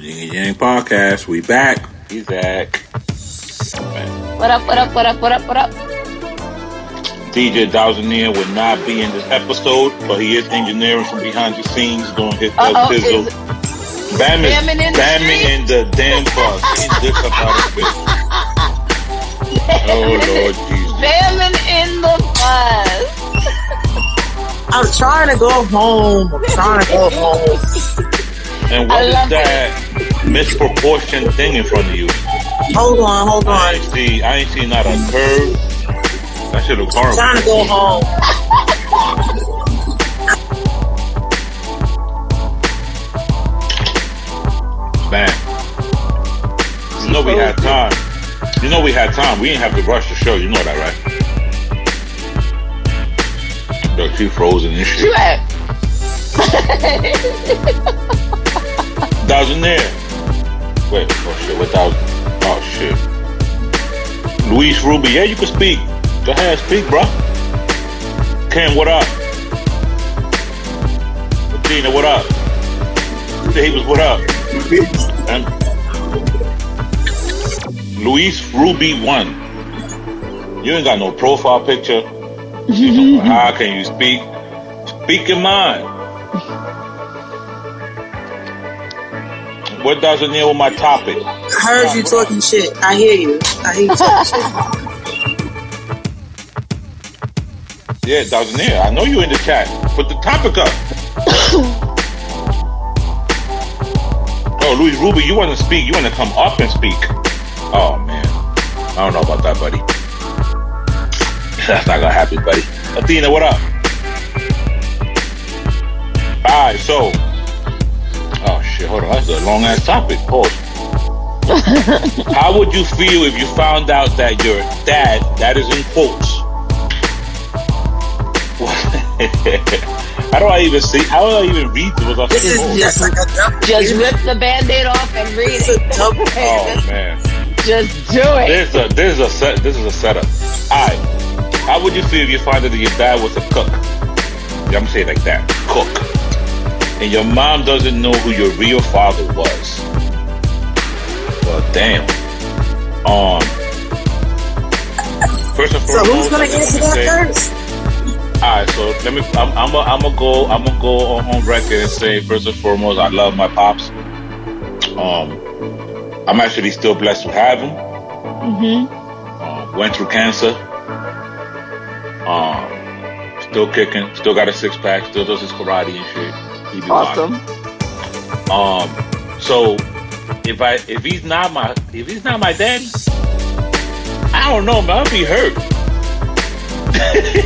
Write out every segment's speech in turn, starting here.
Yang Yang Podcast. We back. He's back. What up, what up, what up, what up, what up? DJ Dowsonier will not be in this episode, but he is engineering from behind the scenes doing his uh Uh-oh, sizzle. is- Bamming, Bamming in the bamming street? in the damn bus. He's this up out of bitch. Oh Lord Jesus. Bamming in the bus. I'm trying to go home. I'm trying to go home. And what I is love that misproportioned thing in front of you? Hold on, hold on. I on. ain't see I ain't see not a curve. That shit look horrible. trying to go home. Man. You know we had time. You know we had time. We didn't have to rush the show. You know that, right? Look, she frozen and You shit. at? Thousand there. Wait, oh shit, thousand? Oh shit. Luis Ruby, yeah, you can speak. Go ahead, speak, bro. Ken, what up? Athena, what up? Davis, what up? And Luis Ruby one. You ain't got no profile picture. How can you speak? Speak your mind. What does it mean with my topic? I heard you talking shit. I hear you. I hear you talking shit. Yeah, Dawsonair, I know you in the chat. Put the topic up. oh, Luis Ruby, you want to speak? You want to come up and speak? Oh man, I don't know about that, buddy. That's not gonna happen, buddy. Athena, what up? All right, so. Shit, hold on. That's a long ass topic. Pause. How would you feel if you found out that your dad, that is in quotes, how do I even see? How do I even read this? without This is just like a double. Just rip the band-aid off and read It's a it. double. Oh man, Just do it. this is a this is a set. This is a setup. Alright, how would you feel if you found out that your dad was a cook? Yeah, I'm saying like that, cook, and your mom doesn't know who your real father was. Well, damn. Um. First and So who's gonna answer that say- first? All right, so let me. I'm. I'm. A, I'm gonna go. I'm gonna go on, on record and say first and foremost, I love my pops. Um, I'm actually still blessed to have him. Mm-hmm. Um, went through cancer. Um, still kicking. Still got a six pack. Still does his karate and shit. He be Awesome. Um, so if I if he's not my if he's not my daddy, I don't know, man. I'll be hurt.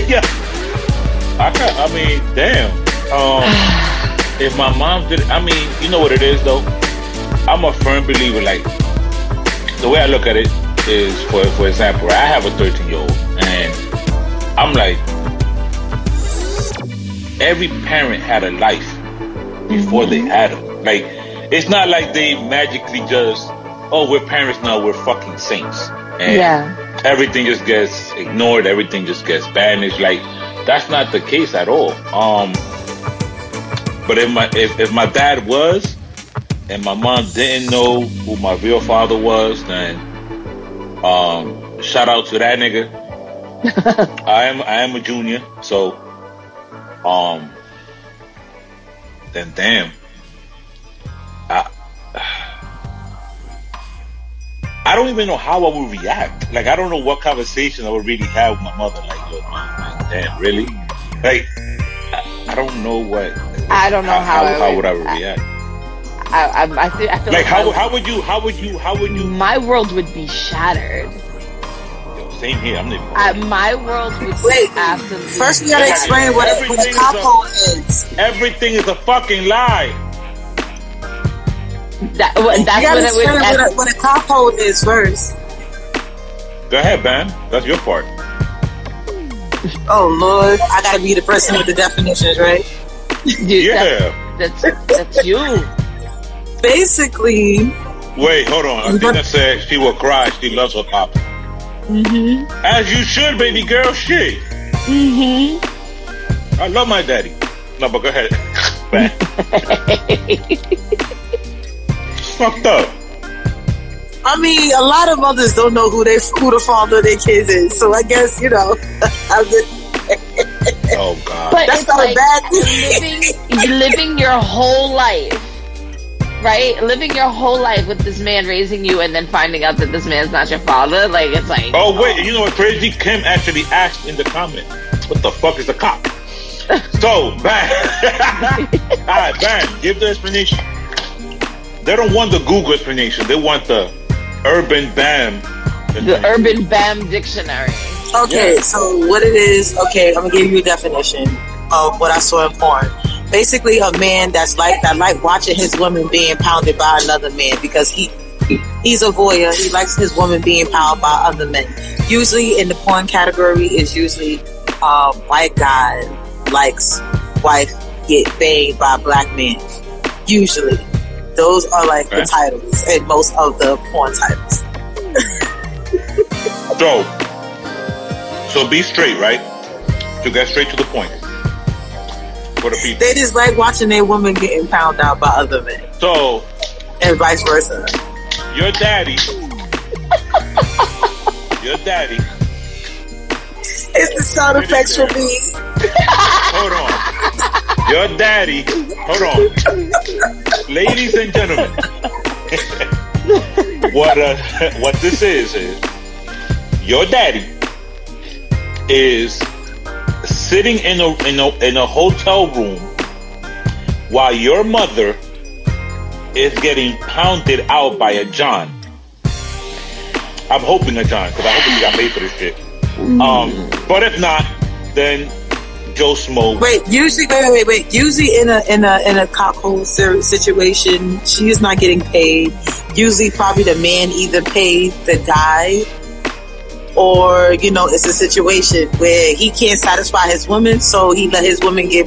yeah. I can I mean, damn. Um, if my mom did, I mean, you know what it is though. I'm a firm believer. Like the way I look at it is, for for example, I have a 13 year old, and I'm like, every parent had a life before they had them. Like, it's not like they magically just, oh, we're parents now, we're fucking saints, and Yeah. everything just gets ignored, everything just gets banished. Like, that's not the case at all. Um, but if my if, if my dad was, and my mom didn't know who my real father was, then um, shout out to that nigga. I am I am a junior, so um, then damn, I I don't even know how I would react. Like I don't know what conversation I would really have with my mother. Like, yo, mom, like, damn, really? Like, I, I don't know what. I don't know how, how I how would- would I react. I, I, I, feel, I feel Like like, how my, how would you how would you how would you my world would be shattered. Yo, same here. I'm the Uh, my world would Wait, absolutely. First, we gotta explain what, a- what a Everything is cuckold is. everything is a fucking lie. That, what, You gotta what it would. explain what a, what a cuckold is first. Go ahead, Bam. That's your part. Oh Lord, I gotta be the person with the definitions, right? Dude, Yeah. That's, that's that's you. Basically, Wait, hold on. Athena said she will cry. She loves her pop. Mm-hmm. As you should, baby girl. Shit. Mm-hmm. I love my daddy. No, but go ahead. Fucked up. I mean, a lot of mothers don't know who they who the father of their kids is. So I guess you know, I'm just, Oh God. But That's it's not a like bad thing. living, living your whole life, right? Living your whole life with this man raising you, and then finding out that this man's not your father. Like it's like, Oh wait, you know what crazy? Kim actually asked in the comment, "What the fuck is a cop?" so, bang. All right, bang. Give the explanation. They don't want the Google explanation. They want the Urban Bam. the Urban Bam Dictionary. Okay, so what it is? Okay, I'm gonna give you a definition of what I saw in porn. Basically, a man that's like that, like watching his woman being pounded by another man because he he's a voyeur. He likes his woman being pounded by other men. Usually, in the porn category, is usually um, white guy likes wife get banged by black men. Usually, those are like the titles and most of the porn titles. So, so be straight, right? To get straight to the point. For the people. They just like watching their woman getting pounded out by other men. So, and vice versa. your daddy, your daddy. It's the sound effects for me. Hold on. Your daddy. Hold on. Ladies and gentlemen. what uh, what this is is your daddy is sitting in a in a in a hotel room while your mother is getting pounded out by a John. I'm hoping a John because I hope he got paid for this shit. Um, but if not, then Joe Smo. Wait, usually, wait, wait, wait. Usually, in a in a in a cuckold situation, she is not getting paid. Usually, probably the man either paid the guy, or you know, it's a situation where he can't satisfy his woman, so he let his woman get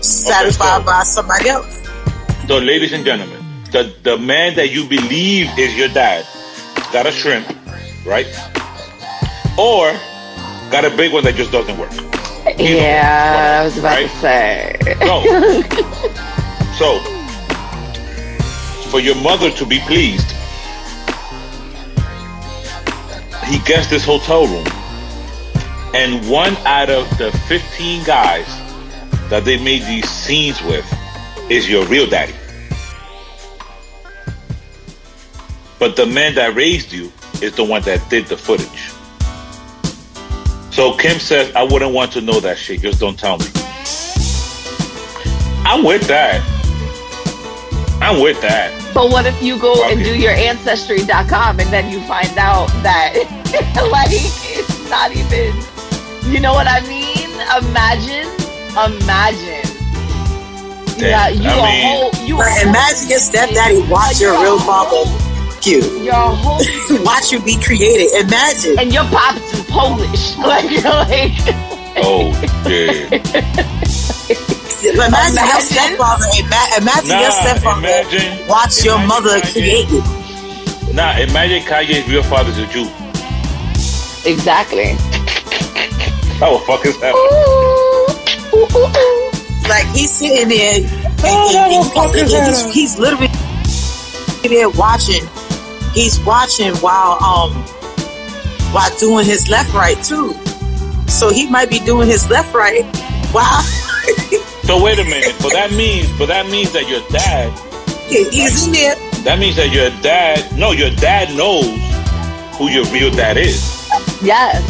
satisfied so- by somebody else. So, ladies and gentlemen, the the man that you believe is your dad got a shrimp, right? Or got a big one that just doesn't work. Yeah, I was about Right? to say. No. so, for your mother to be pleased, he gets this hotel room, and one out of the 15 guys that they made these scenes with is your real daddy. But the man that raised you is the one that did the footage. So Kim says, I wouldn't want to know that shit. Just don't tell me. I'm with that. I'm with that. But what if you go and Okay. do your ancestry.com and then you find out that like it's not even you know what I mean? Imagine imagine. Yeah, Damn, you I a mean- whole you a whole- imagine your stepdaddy watch your real father you, Your whole watch you be created. Imagine. and your pops is Polish. Like you're like Oh, yeah. Imagine, your stepfather. Ima- imagine your stepfather imagine- watch your imagine mother Kanye. created. Nah, imagine Kanye's real father's a Jew. Exactly. How the fuck is that? Like he's sitting there, he's literally there watching. He's watching while um while doing his left right too. So he might be doing his left right while So wait a minute. But that means, but that means that your dad, he's in there. that means that your dad, no, your dad knows who your real dad is. Yes.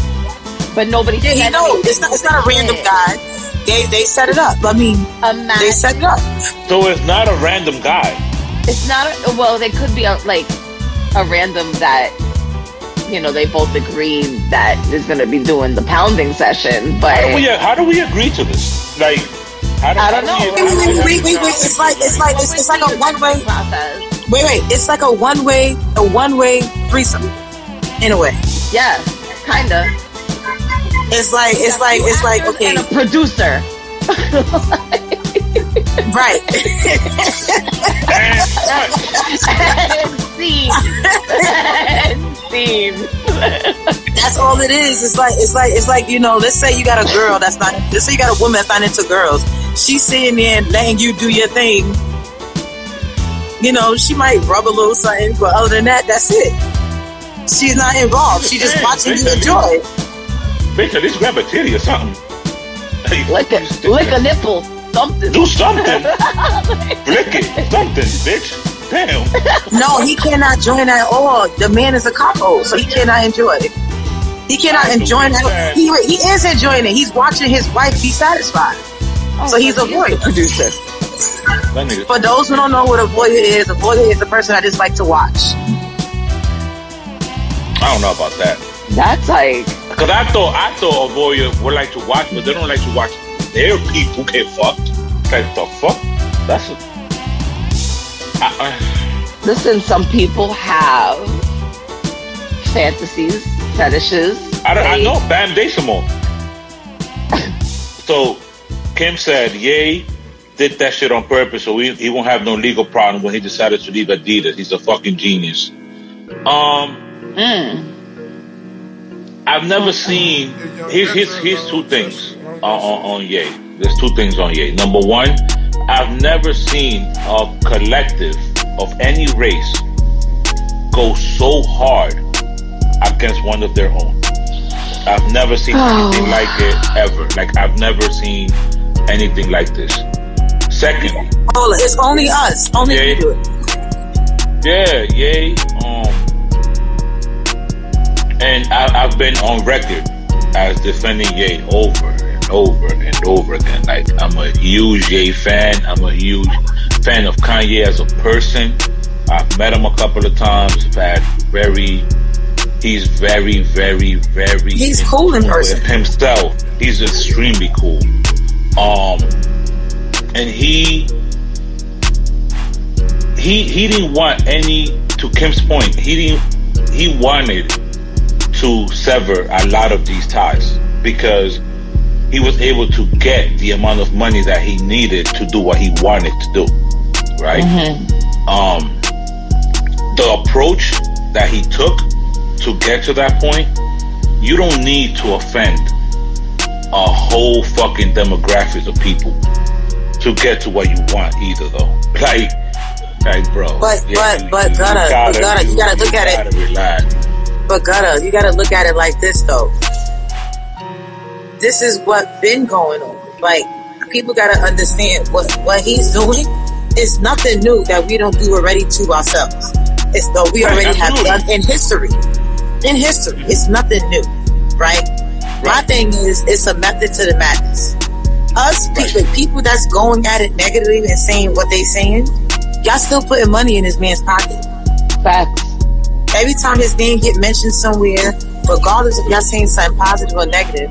But nobody Yeah, he knows. It's not. It's not a random said. guy. They they set it up. I mean, they set it up. So it's not a random guy. it's not a, well they could be a, like a random that you know they both agree that is going to be doing the pounding session but How do we, how do we agree to this? Like, how do, I don't do know. we- how do we have Wait, wait, wait, it's like- it's like- it's like a one-way- process Wait, wait. It's like a one way a one way threesome. In a way, yeah kinda it's like it's like it's like okay, and a producer right. And cut. and scene and That's all it is. It's like it's like it's like you know. Let's say you got a girl that's not. Let's say you got a woman that's not into girls. She's sitting there letting you do your thing. You know, she might rub a little something, but other than that, that's it. She's not involved. She's just watching you enjoy. it. Bitch, at least grab a titty or something. Hey, Lick you a, lick a nipple. Something. Do something. Flick it. Something, bitch. Damn. No, he cannot join at all. The man is a cuckold, so he cannot enjoy it. He cannot I enjoy it. He, he is enjoying it. He's watching his wife be satisfied. Oh, so he's a voyeur. producer. For those who don't know what a voyeur is, a voyeur is a person I just like to watch. I don't know about that. That's like Cause I thought I thought a voyeur would like to watch, but they don't like to watch their people get fucked. Like the fuck? That's a. I, I, listen. Some people have fantasies, fetishes. I, don't, I know, Bam Decimo. so Kim said, "Yay." did that shit on purpose, so he, he won't have no legal problem when he decided to leave Adidas. He's a fucking genius. Um, Mm. I've never seen. Here's here's, here's two things on, on on Ye. There's two things on Ye. Number one, I've never seen a collective of any race go so hard against one of their own. I've never seen Oh. anything like it ever. Like I've never seen anything like this. Secondly, Oh, it's only us. Only Yeah. we do it. yeah, yay. Um, and I, I've been on record as defending Ye over and over and over again. Like I'm a huge Ye fan. I'm a huge fan of Kanye as a person. I've met him a couple of times. I've had very. He's very, very, very. He's cool in person. himself. He's extremely cool. Um, and he he he didn't want any. To Kim's point, he didn't. He wanted to sever a lot of these ties because he was able to get the amount of money that he needed to do what he wanted to do. Right. Um, the approach that he took to get to that point, you don't need to offend a whole fucking demographic of people to get to what you want either though. Like like bro. But- but- but gotta- but gotta- you gotta look at it. gotta relax. But gotta, you gotta look at it like this though. This is what been going on. Like people gotta understand what what he's doing is nothing new that we don't do already to ourselves. It's though we Right, already have done in history. In history, it's nothing new, right? My Right. thing is, it's a method to the madness. Us people, people that's going at it negatively and saying what they saying, y'all still putting money in this man's pocket Facts. every time his name get mentioned somewhere, regardless if y'all saying something positive or negative,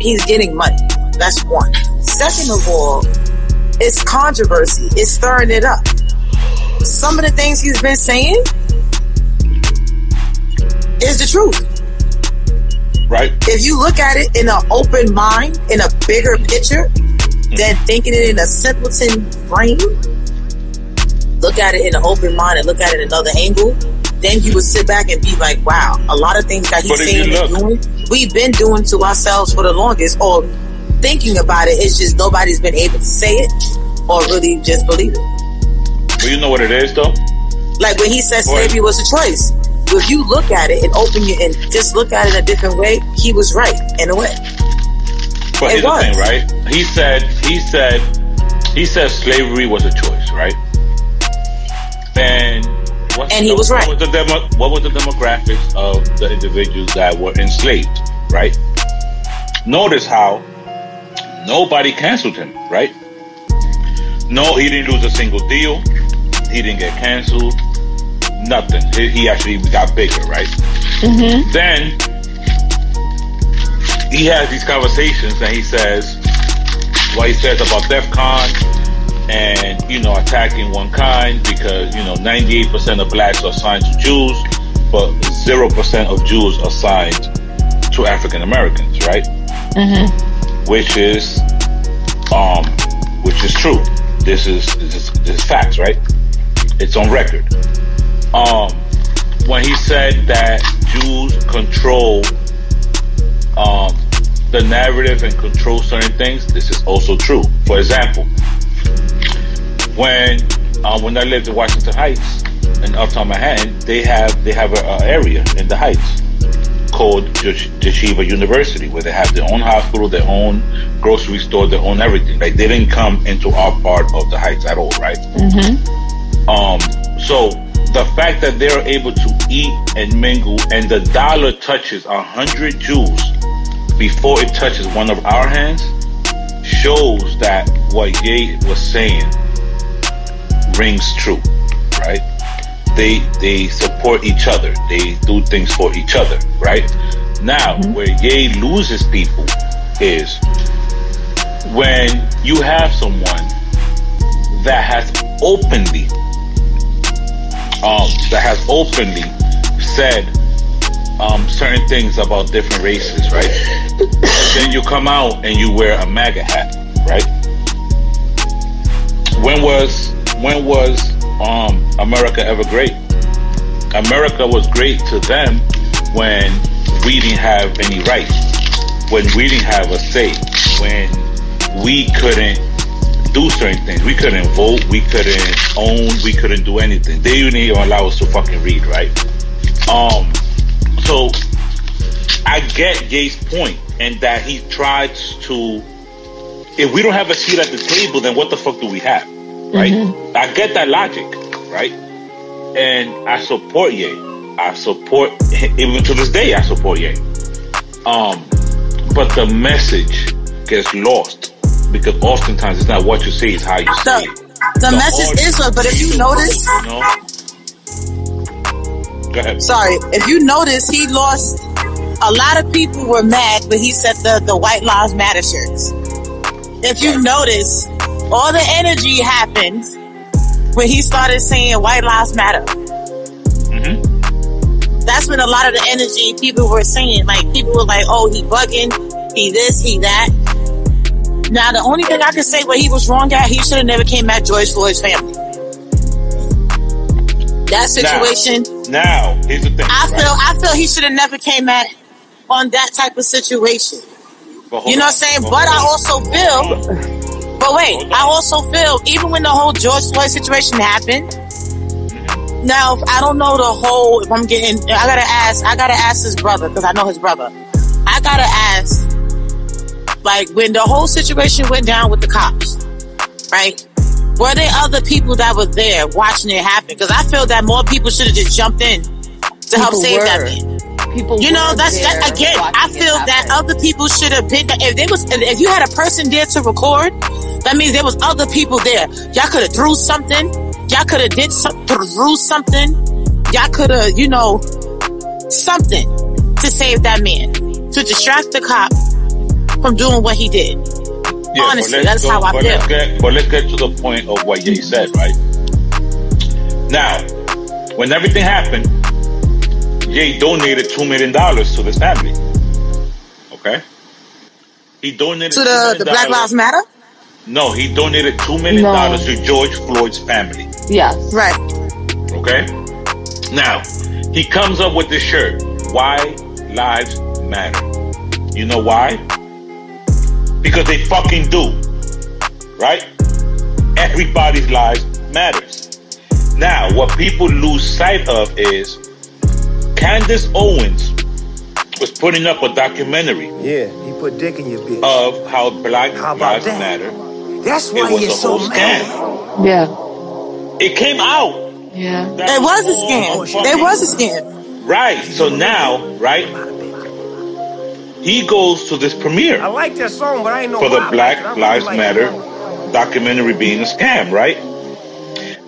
he's getting money. That's one. Second of all, it's controversy. It's stirring it up. Some of the things he's been saying is the truth. Right? If you look at it in an open mind, in a bigger picture, than thinking it in a simpleton brain, look at it in an open mind and look at it another angle, then you would sit back and be like, wow, a lot of things that he's saying and doing, we've been doing to ourselves for the longest, or thinking about it. It's just nobody's been able to say it or really just believe it. But you know what it is though? Like when he said Boy. slavery was a choice. If you look at it and open it and just look at it a different way, he was right in a way. But It here's the thing, right? He said he said he said slavery was a choice, right? And he was right. What was, the demo, what was the demographics of the individuals that were enslaved, right? Notice how nobody canceled him, right? No, he didn't lose a single deal. He didn't get canceled. Nothing. He, he actually got bigger, right? Mm-hmm. Then he has these conversations and he says what he says about DEF CON and, you know, attacking one kind because, you know, 98% of blacks are signed to Jews, but 0% of Jews are signed to African Americans, right? Mm-hmm. Which is, um, which is true. This is, this is, this is facts, right? It's on record. Um, when he said that Jews control um, the narrative and control certain things, this is also true. For example, when um, when I lived in Washington Heights in Uptown Manhattan, they have they have an area in the Heights called Yeshiva University, where they have their own hospital, their own grocery store, their own everything. Like they didn't come into our part of the Heights at all, right? Mm-hmm. Um, so the fact that they're able to eat and mingle, and the dollar touches a hundred Jews before it touches one of our hands, shows that what Ye was saying rings true, right? They they support each other. They do things for each other, right? Now, mm-hmm. where Ye loses people is when you have someone that has openly um, that has openly said um, certain things about different races, right? Then you come out and you wear a MAGA hat, right? When was when was um, America ever great? America was great to them when we didn't have any rights, when we didn't have a say, when we couldn't do certain things. We couldn't vote, we couldn't own, we couldn't do anything. They didn't even allow us to fucking read, right? Um, so I get Ye's point, and that he tries to. If we don't have a seat at the table, then what the fuck do we have, right? Mm-hmm. I get that logic, right? And I support Ye. I support even to this day. I support Ye. Um, but the message gets lost because oftentimes it's not what you say, it's how you say it. The, the message is, but if you notice, you know, go ahead. Sorry, if you notice, he lost. A lot of people were mad when he said the the White Lives Matter shirts. If you notice, all the energy happened when he started saying White Lives Matter. Mm-hmm. That's when a lot of the energy people were saying. Like people were like, "Oh, he bugging, he this, he that." Now, the only thing I can say where he was wrong at, he should have never came at George Floyd's family. That situation. Now, now here's the thing. I right? feel I feel he should have never came at on that type of situation. You know what I'm saying? But, but I also feel. But wait, I also feel even when the whole George Floyd situation happened. Now I don't know the whole. If I'm getting, I gotta ask. I gotta ask his brother because I know his brother. I gotta ask like when the whole situation went down with the cops, right? Were there other people that were there watching it happen? Because I feel that more people should have just jumped in to people help save were. that man. People, you know, that's that, again. I feel that other people should have been. If there was, if you had a person there to record, that means there was other people there. Y'all could have threw something. Y'all could have did some, threw something. Y'all could have, you know, something to save that man, to distract the cop, from doing what he did. Yeah, Honestly, that's go, how I but feel. Let's get, but let's get to the point of what Ye said, right? Now, when everything happened, Ye donated two million dollars to this family. Okay, he donated to the, the Black Lives Matter. No, he donated two million dollars no. to George Floyd's family. Yes, right. Okay. Now he comes up with this shirt. Why lives matter? You know why? because they fucking do. Right? Everybody's lives matters. Now, what people lose sight of is Candace Owens was putting up a documentary. Yeah, he put dick in your bitch. Of how Black how Lives that? Matter. That's why you're so mad. Scam. Yeah. It came out. Yeah. It was a scam. It was a scam. Right. So now, right? he goes to this premiere. I like that song, but I ain't know for the Black Lives like Matter documentary being a scam, right?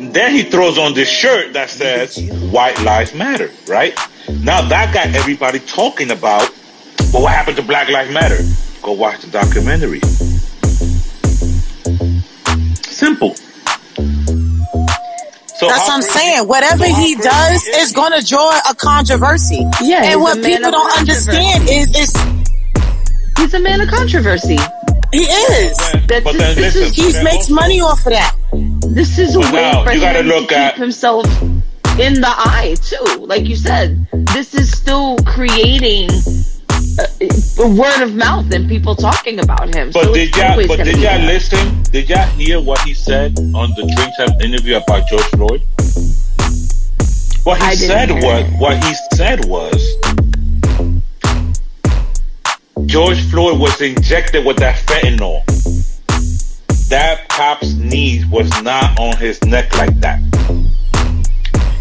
And then he throws on this shirt that says "White Lives Matter," right? Now that got everybody talking about. Well, what happened to Black Lives Matter? Go watch the documentary. Simple. So That's what I'm saying. Whatever he does is going to draw a controversy. Yeah, and what people don't understand is, is He's a man of controversy. He is. But, but then, this listen, is, he makes money off of that. This is a way for him to keep at, himself in the eye too. Like you said, this is still creating uh, word of mouth and people talking about him. But So did y'all? But did y'all listen? Did y'all hear what he said on the Drink Champ interview about George Floyd? What he I said was. it. What he said was. George Floyd was injected with that fentanyl. That cop's knee was not on his neck like that.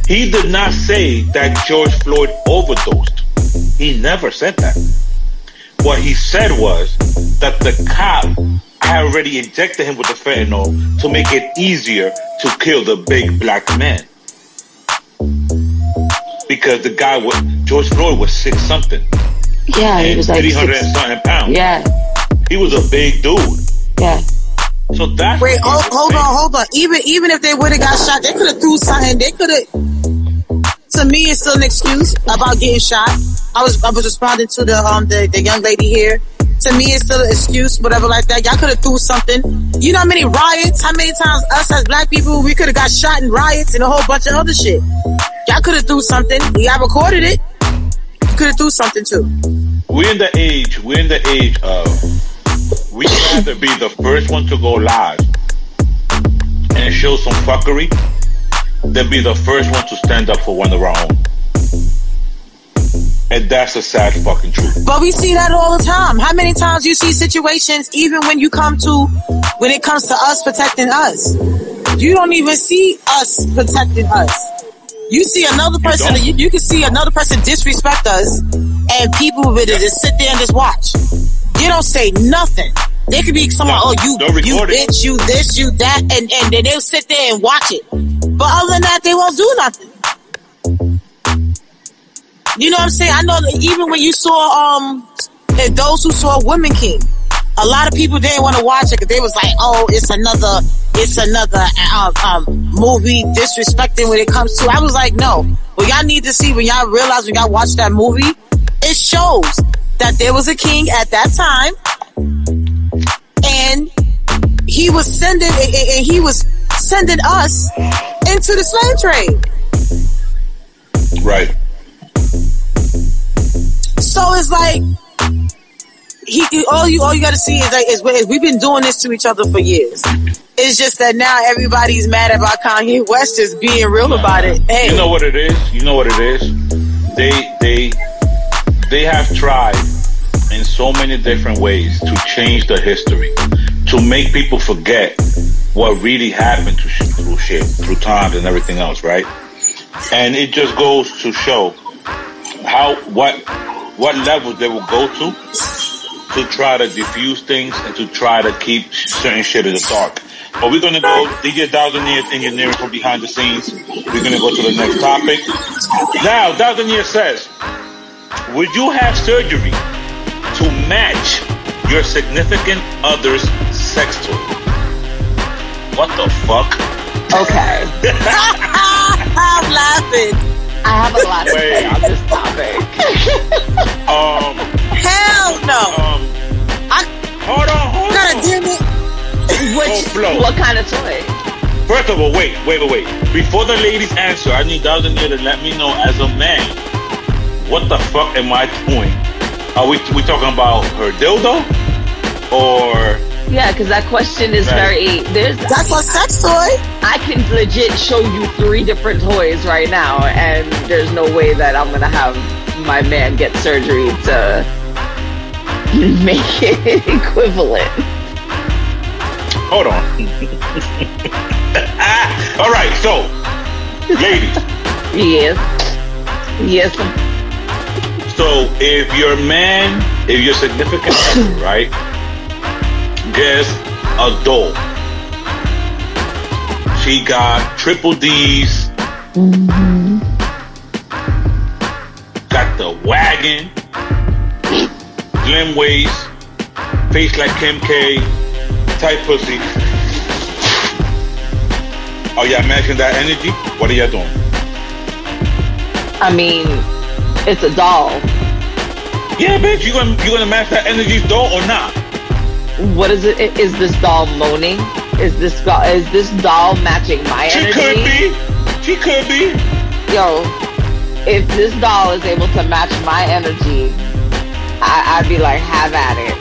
He did not say that George Floyd overdosed. He never said that. What he said was that the cop had already injected him with the fentanyl to make it easier to kill the big black man. Because the guy was George Floyd was six something, Yeah, he was like three hundred six- and something pounds. Yeah, He was a big dude. yeah. So that's Wait, what hold, he was hold on, hold on. Even even if they would have got shot, they could have threw something. They could have. To me, it's still an excuse about getting shot. I was I was responding to the um the, the young lady here. To me, it's still an excuse, whatever like that. Y'all could have threw something. You know how many riots? How many times us as black people we could have got shot in riots and a whole bunch of other shit. Y'all could have threw something. Y'all recorded it. You could have threw something too. We're in the age. We're in the age of. We rather be the first one to go live and show some fuckery than be the first one to stand up for one of our own. And that's a sad fucking truth. But we see that all the time. How many times you see situations, even when you come to, when it comes to us protecting us, you don't even see us protecting us. You see another person, don't? you, you can see another person disrespect us, and people will just sit there and just watch. You don't say nothing. They could be someone, oh you, you bitch, you this, you that, and and then they'll sit there and watch it. But other than that, they won't do nothing. You know what I'm saying? I know that even when you saw um those who saw Women King, a lot of people didn't want to watch it because they was like, oh, it's another, it's another um, um, movie disrespecting when it comes to. I was like, no. What y'all need to see when y'all realize when y'all watch that movie, it shows that there was a king at that time, and he was sending, and he was sending us into the slave trade. Right. So it's like he all you all you got to see is like is, is we've been doing this to each other for years. It's just that now everybody's mad about Kanye West just being real about it. Hey, You know what it is? You know what it is? They they they have tried in so many different ways to change the history, to make people forget what really happened to through through times and everything else, right? And it just goes to show how what what levels they will go to to try to diffuse things and to try to keep certain shit in the dark. But we're gonna go DJ Thousand Years Engineering from behind the scenes. We're gonna go to the next topic. Now, Thousand Years says, would you have surgery to match your significant other's sex toy? What the fuck? Okay, I'm laughing. I have a lot to say Wait. on this topic. Um, Hell no. um, I hold on, hold gotta on. damn it. Which, what kind of toy? First of all, wait, wait, wait, wait. Before the ladies answer, I need Thousand here to let me know as a man, what the fuck am I doing? Are we we talking about her dildo? Or Yeah, because that question is Right. very. There's. That's a sex toy. I can legit show you three different toys right now, and there's no way that I'm gonna have my man get surgery to make it equivalent. hold on. all right, so ladies, Yes. Yes. So if your man, if your significant other, right, gets a doll, she got triple D's, got the wagon, slim waist, face like Kim K, tight pussy. Are y'all matching that energy? What are y'all doing? I mean, it's a doll. Yeah, bitch, you gonna you gonna match that energy doll or not? What is it? Is this doll moaning? Is this doll? Is this doll matching my She energy? could be. She could be. Yo, if this doll is able to match my energy, I, I'd be like, have at it.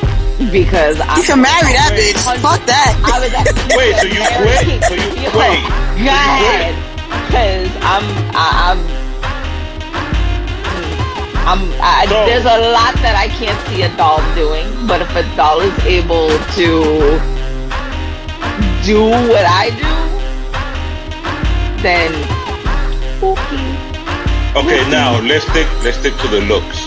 Because I You can marry that bitch. Fuck that. I was at, Wait, so you quit? So you Yo, wait. Go ahead. Because I'm, I, I'm, I'm, I, So- there's a lot that I can't see a doll doing, but if a doll is able to do what I do, then okay. Okay, now let's stick let's stick to the looks.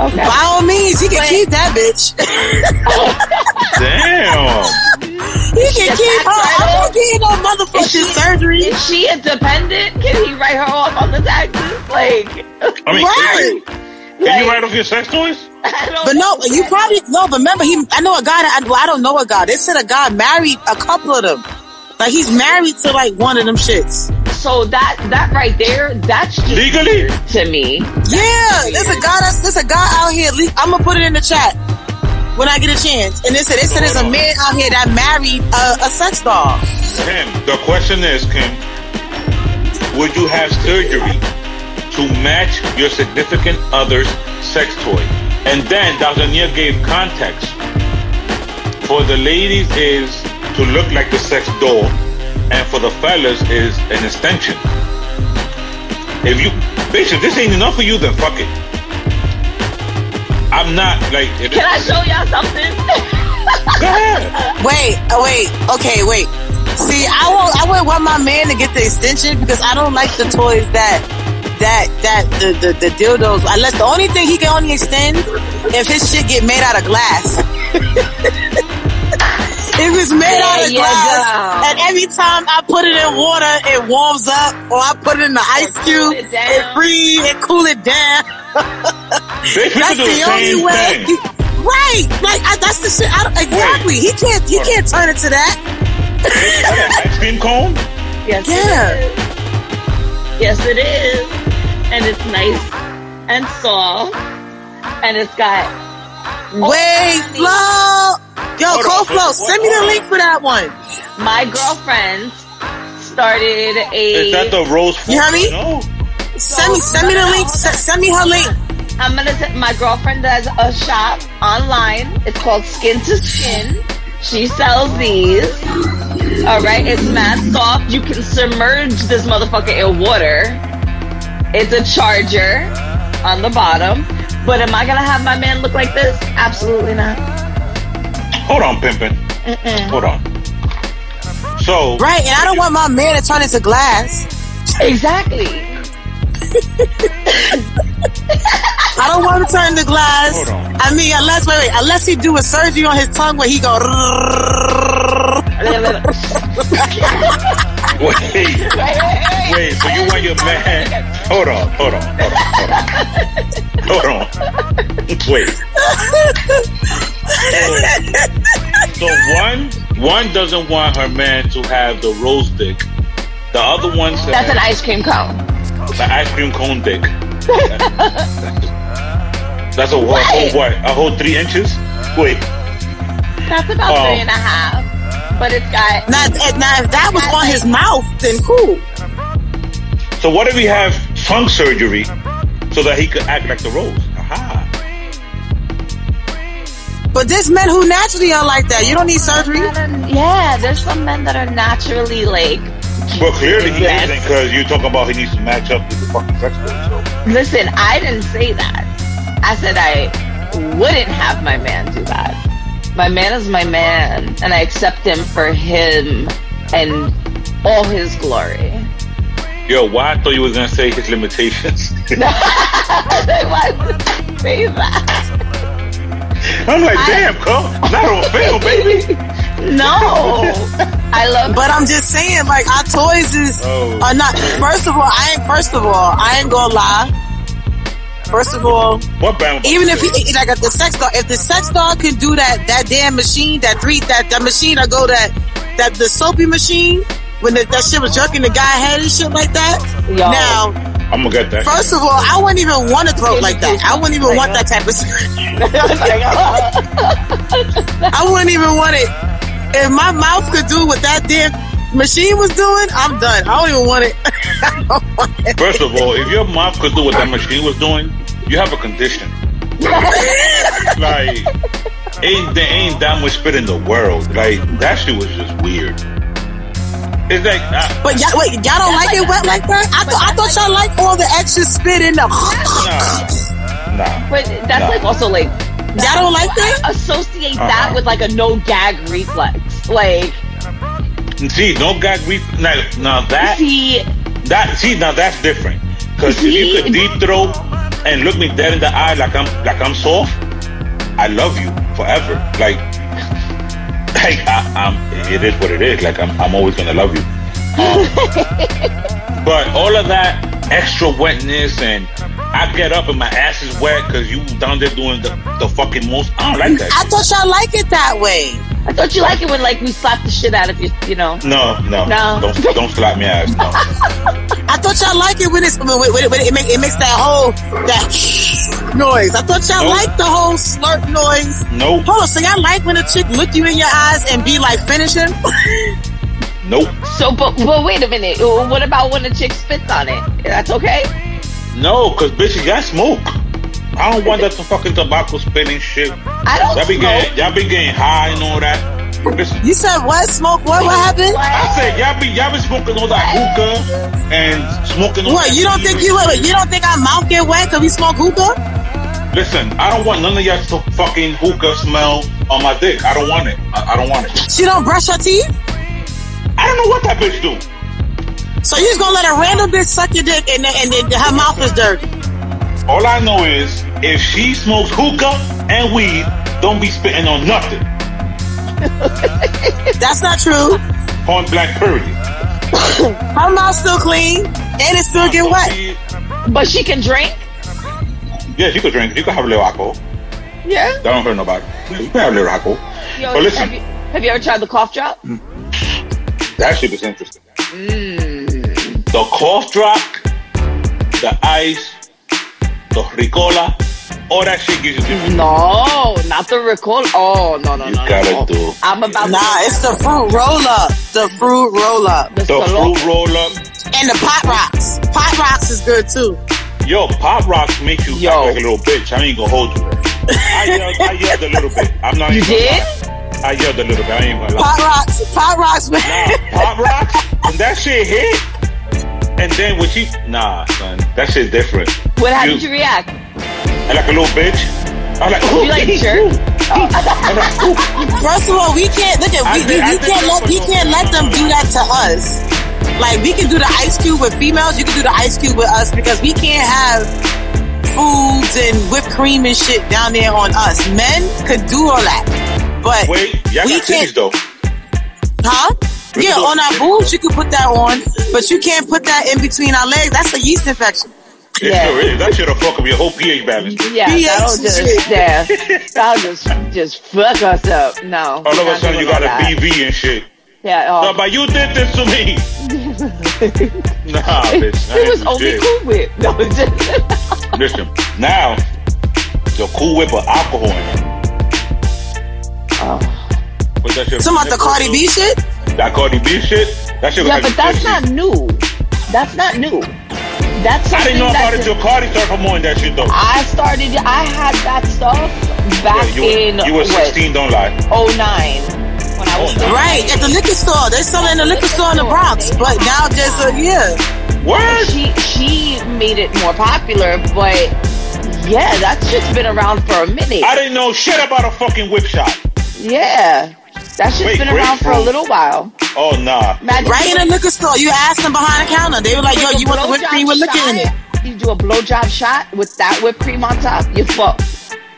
Okay. By all means, he can Wait. keep that bitch. Damn. he can Yes, keep her. I'm not getting no motherfucking Is she- surgery. Is she a dependent? Can he write her off on the taxes? Like, I mean, Right. Can, you, can you write off your sex toys? I don't But no, you probably no. But remember, he. I know a guy that. I, well, I don't know a guy. They said a guy married a couple of them. Like he's married to like one of them shits. So that that right there, that's just Legally? to me. Yeah, there's a guy that's there's a guy out here. le- I'm gonna put it in the chat when I get a chance. And they said they said there's a man out here that married a, a sex doll. Kim, the question is, Kim, would you have surgery to match your significant other's sex toy? And then Dr. Nia gave context. For the ladies is to look like the sex doll, and for the fellas is an extension. If you, bitch, if this ain't enough for you, then fuck it. I'm not like. Can I show y'all something? Go ahead. Wait, oh, wait, okay, wait. See, I won't. I wouldn't want my man to get the extension because I don't like the toys that that that the the, the dildos. Unless the only thing he can only extend if his shit get made out of glass. if it's made out of you glass, go. and every time I put it in water, it warms up, or I put it in the ice cube, it it, down. freeze, it cool it down. That's the, the only way. thing. Right, like I, that's the shit. I, don't- exactly. He can't. He can't turn it to that. Ice cream cone? yes, Yeah. it is. Yes, it is. And it's nice and soft. And it's got Wait, Flo. Yo, Hold on, Flo, hold- send me the link for that one. my girlfriend started a. Is that the rose? You heard me? No. Send me, send me the link. Se- Send me her link. I'm gonna. T- my girlfriend does a shop online. It's called Skin to Skin. She sells these. All right, it's mad soft. You can submerge this motherfucker in water. It's a charger on the bottom. But am I gonna have my man look like this? Absolutely not. Hold on, pimpin'. Mm-mm. Hold on. So, Right, and I don't want my man to turn into glass. Exactly. I don't want him to turn into glass. Hold on. I mean, unless wait, wait, unless he do a surgery on his tongue where he go. wait, wait. So you want your man? Hold on, hold on, hold on, hold on. Hold on. Wait. So one, one doesn't want her man to have the rose dick. The other one says That's an ice cream cone. the ice cream cone dick. That's a, whole- a whole what? A whole three inches? Wait. That's about Oh. three and a half. But it's got. now, if- now, if that was on his mouth, then cool. So what if we have tongue surgery so that he could act like the rose? Aha. But there's men who naturally are like that. You don't need surgery. Yeah, there's some men that are naturally like. Well, clearly he Yes. isn't because you're talking about he needs to match up with the fucking sex toy. So. Listen, I didn't say that. I said I wouldn't have my man do that. My man is my man, and I accept him for him and all his glory. Yo, why I thought you was gonna say his limitations. Why would you say that? I'm like, I- damn, come, not on film, baby. No, I love. But I'm just saying, like our toys is Oh. are not. First of all, I ain't. First of all, I ain't gonna lie. First of all, What band? even if he like if the sex doll, if the sex doll can do that, that damn machine, that three, that that machine, I go that that the soapy machine when the, that shit was jerking the guy head and shit like that. Yo. Now, I'm gonna get that. first of all, I wouldn't even want to throw like that. I wouldn't even want that type of. I wouldn't even want it. If my mouth could do what that damn machine was doing, I'm done. I don't even want it. I don't want it. First of all, if your mouth could do what that machine was doing, you have a condition. like, ain't there ain't that much spit in the world. Like that shit was just weird. It's like, uh, But y'all, wait, y'all don't like it wet like that? I thought I thought y'all like all the extra spit in the. nah, nah. But that's Nah. like also like Y'all don't like that? associate that Uh-uh. with like a no gag reflex. Like See, no gag reflex. Now, now that see, that see now that's different. Because if you could deep throat and look me dead in the eye like I'm like I'm soft, I love you forever. Like, like I, I'm. It is what it is. Like I'm. I'm always gonna love you. Um, but all of that extra wetness and I get up and my ass is wet because you down there doing the, the fucking most. I don't like that. I thought y'all like it that way. I thought you like it when like we slap the shit out of you, you know. no, no, No. Don't don't slap me ass. No. I thought y'all like it when it's when, when, when it, make, it makes that whole that noise. I thought y'all Nope. like the whole slurp noise. Nope. Hold on, so y'all like when a chick look you in your eyes and be like, finish him? Nope. So, but but wait a minute. What about when a chick spits on it? That's okay. No, cause bitch, you got smoke. I don't want that fucking tobacco spinning shit. I don't Y'all be smoke. getting, y'all be getting high and all that. You said what? Smoke what? What happened? I said y'all be y'all be smoking all that hookah and smoking. all What? that You don't think you you don't think our mouth get wet because we smoke hookah? Listen, I don't want none of y'all to fucking hookah smell on my dick. I don't want it. I, I don't want it. She don't brush her teeth, I don't know what that bitch do. So you just gonna let a random bitch suck your dick and then, and her mouth is dirty. All I know is if she smokes hookah and weed, don't be spitting on nothing. That's not true. Point blank period. Her mouth still clean and it still get wet. But she can drink. Yes, you could drink. You could have a little alcohol. Yeah. That don't hurt nobody. You can have a little alcohol. Yo, But listen. have you, have you ever tried the cough drop? That shit is interesting. Mm. The cough drop, the ice, the ricola, all that shit gives you different. No, not the Ricola. Oh no no You no. gotta no. do. I'm about Nah, to, it's the fruit roll up. The fruit roll up. the, The fruit roll up. And the pot rocks. Pot rocks is good too. Yo, pop rocks make you Yo. act like a little bitch. I ain't gonna hold you. I yelled, I yelled a little bit. I'm not You even gonna did? lie. I yelled a little bit. I ain't gonna lie. Pot rocks. Pot rocks, man. Nah, pop rocks, when that shit hit, and then when she, nah, son, that shit different. What? How did You- you react? I like a little bitch. I was like, You like the shirt? I'm like, ooh. First of all, we can't look at I we, we, did- I we can't let we can't let them do that to us. Like we can do the ice cube with females, you can do the ice cube with us because we can't have foods and whipped cream and shit down there on us. Men could do all that, but Wait, y'all we got can't. titties though. Huh? We Yeah, on our titties, boobs you can put that on, but you can't put that in between our legs. That's a yeast infection. It Yeah. sure is. That shit'll fuck up your whole pH balance. Yeah, pH that'll just shit. yeah, that'll just just fuck us up. No, All of a sudden you doing got a. BV and shit. Yeah, oh. No, oh. but you did this to me. nah, bitch. I He was only shit. cool with. No, it's just Listen, now the cool whip of alcohol in it. What's that shit? Some about the Cardi B shit. That Cardi B shit. That shit. yeah, was but that's like not new. That's not new. That's I didn't know about it till Cardi started promoting that shit though. I started. I had that stuff back Yeah, you, in were, you were what, 16, don't lie. 09 when I was Oh, Right at the liquor store. They sell it in the liquor store in the Bronx, but now there's a yeah. Word. she she made it more popular, but yeah, that shit's been around for a minute. I didn't know shit about a fucking whip shot. Yeah, that shit's Wait, been around for a little while. Oh nah. Imagine Right in the liquor store, you ask them behind the counter. They were like, "Yo, With you want the whipped cream with liquor in it?" You do a blowjob shot with that whipped cream on top. You fuck.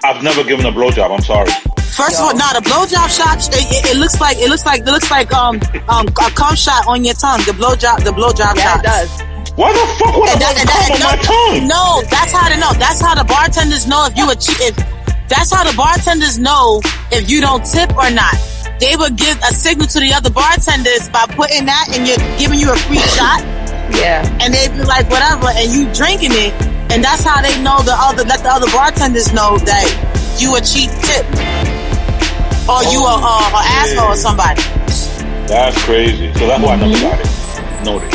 I've never given a blowjob. I'm sorry. First of all, nah, the blowjob shot, it, it, it looks like it looks like it looks like um um a cum shot on your tongue. The blowjob, the blowjob Yeah, shot. it does. Why the fuck would I And that, put that, cum on my tongue? no, that's how they know. That's how the bartenders know if you a che- if that's how the bartenders know if you don't tip or not. They would give a signal to the other bartenders by putting that and you're giving you a free shot, Yeah. and they'd be like whatever, and you drinking it, and that's how they know the other let the other bartenders know that you a cheap tip or you a, oh, uh, a, a asshole or somebody. That's crazy. So that's why I never got it. Noted.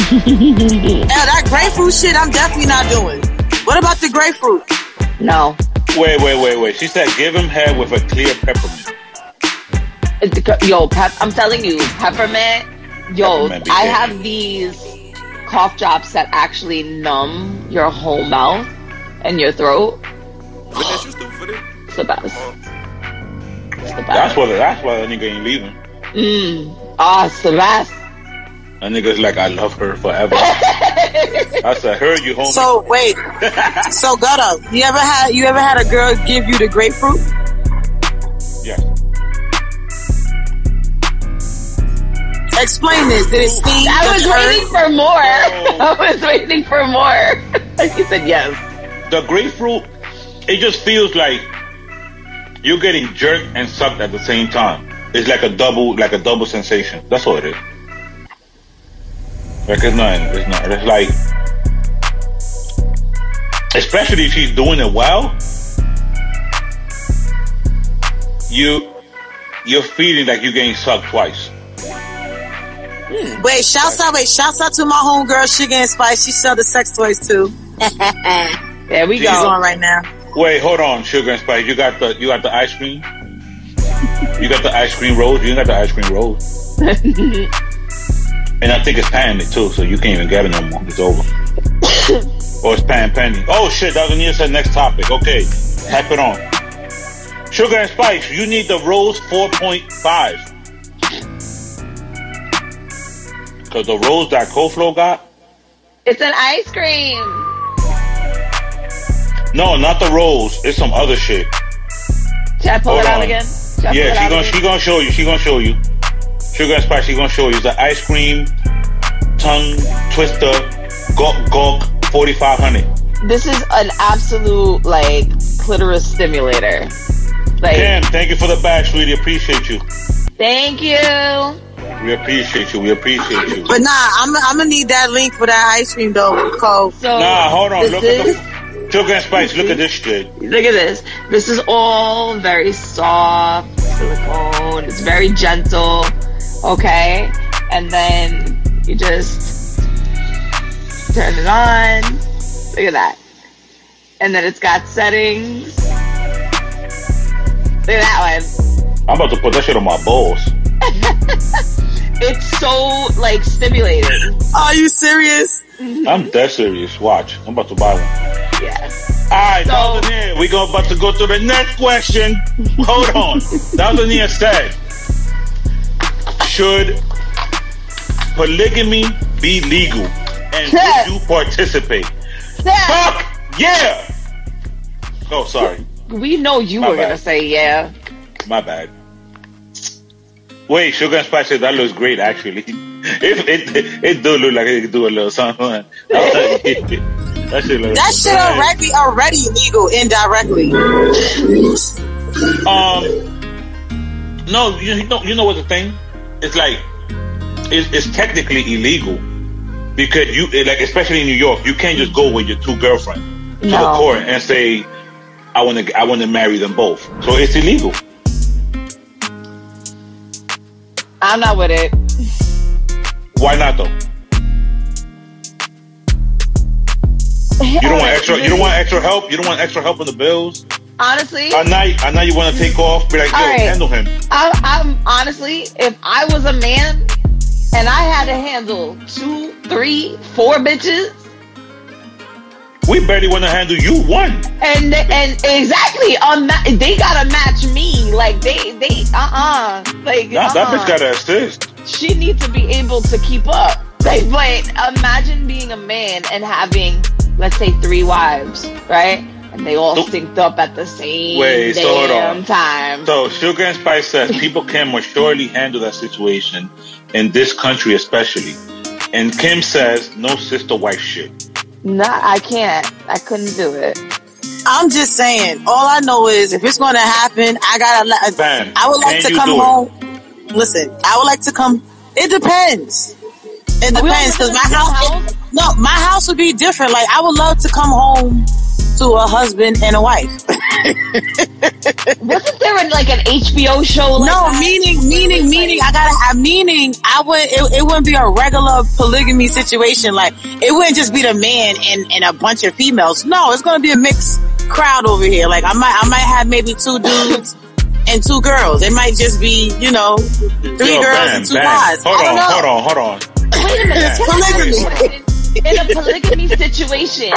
Yeah, that grapefruit shit, I'm definitely not doing. What about the grapefruit? No. Wait, wait, wait, wait. She said give him head with a clear peppermint. Yo, pep, I'm telling you, peppermint. Yo, Peppermint I have these cough drops that actually numb your whole mouth and your throat. Finesse, you stupid for this? It's the best. Oh. It's the That's why. That's why that nigga ain't leaving. Mm. Oh, it's the best. That nigga's like, I love her forever. I said, her, you homie. So wait, so Gutta, you ever had you ever had a girl give you the grapefruit? yeah. Explain this. Did it sting? I was it hurt? waiting for more. I was waiting for more. he said yes. The grapefruit, it just feels like you're getting jerked and sucked at the same time. It's like a double, like a double sensation. That's all it is. Like it's not, it's not. It's like, especially if she's doing it well, you, you're feeling like you're getting sucked twice. Hmm. Wait, shouts out, wait, shouts out to my homegirl Sugar and Spice. She sell the sex toys too. There we She's on right now. Wait, hold on, sugar and spice. You got the, you got the ice cream. You got the ice cream rolls. You got the ice cream rolls. And I think it's it too, so you can't even get it no more. It's over. or oh, it's pan penny. Oh shit, that was Nia said next topic. Okay, tap it on. Sugar and spice, you need the rose 4.5. Cause the rose that Koflo got? It's an ice cream. No, not the rose. It's some other shit. Should I pull Hold it out on. again? Should Yeah, she gonna again? she gonna show you. She gonna show you. Sugar and spice. She gonna show you. It's the ice cream tongue twister gawk gawk forty five hundred. This is an absolute like clitoris stimulator. Like, Cam, thank you for the bag, sweetie. Appreciate you. thank you. We appreciate you. We appreciate you. But nah, I'm I'm gonna need that link for that ice cream though, Cole. So Nah, hold on. Look is, at the sugar and spice. Look at this shit. look at this. This is all very soft silicone. It's very gentle. Okay, and then you just turn it on. Look at that. And then it's got settings. Look at that one. I'm about to put that shit on my balls. It's so like stimulating. Are you serious? Mm-hmm. I'm dead serious. Watch. I'm about to buy one. Yes. All right, So- Daltonia, we go about to go to the next question. Hold on. Daltonia said, should polygamy be legal? And Yes. would you participate? Yeah. Fuck yeah! Oh, sorry. We know you My were gonna say yeah. My bad. Wait, Sugar and Spice said that looks great, actually. It, it, it do look like it could do a little something. that shit looks That shit already already legal indirectly. Um, no, you, you know, you know what the thing? It's like, it's, it's technically illegal because you, like, especially in New York, you can't just go with your two girlfriends to the court and say, I want to, I want to marry them both. So it's illegal. I'm not with it. Why not though? You don't want extra. You don't want extra help. You don't want extra help on the bills. Honestly, at night you want to take off. Be like, yo, right. handle him. I'm, I'm honestly, if I was a man and I had to handle two, three, four bitches, We barely want to handle you one. and and exactly on that, they gotta match me. Like they, they, uh, uh like Nah, that uh-uh. bitch gotta assist. she needs to be able to keep up. Like, but imagine being a man and having, let's say, three wives, right? And they all So- synced up at the same Wait, so damn on. time. So Sugar and Spice says people can more surely handle that situation in this country, especially. And Kim says no sister wife shit. No, I can't. I couldn't do it. I'm just saying. All I know is if it's going to happen, I gotta. Bam. I would like Can to come do it? home. Listen, I would like to come. It depends. It depends because my house. house? No, my house would be different. Like I would love to come home to a husband and a wife. Wasn't there like an HBO show? Like no, that? meaning, meaning, meaning. I gotta have meaning. I would. It, it wouldn't be a regular polygamy situation. Like it wouldn't just be the man and, and a bunch of females. No, it's gonna be a mixed crowd over here. Like I might, I might have maybe two dudes and two girls. It might just be, you know, three Yo, girls Bam, and two Bam. guys. Hold I don't on, know. hold on, hold on. Wait a minute. Polygamy. In a polygamy situation,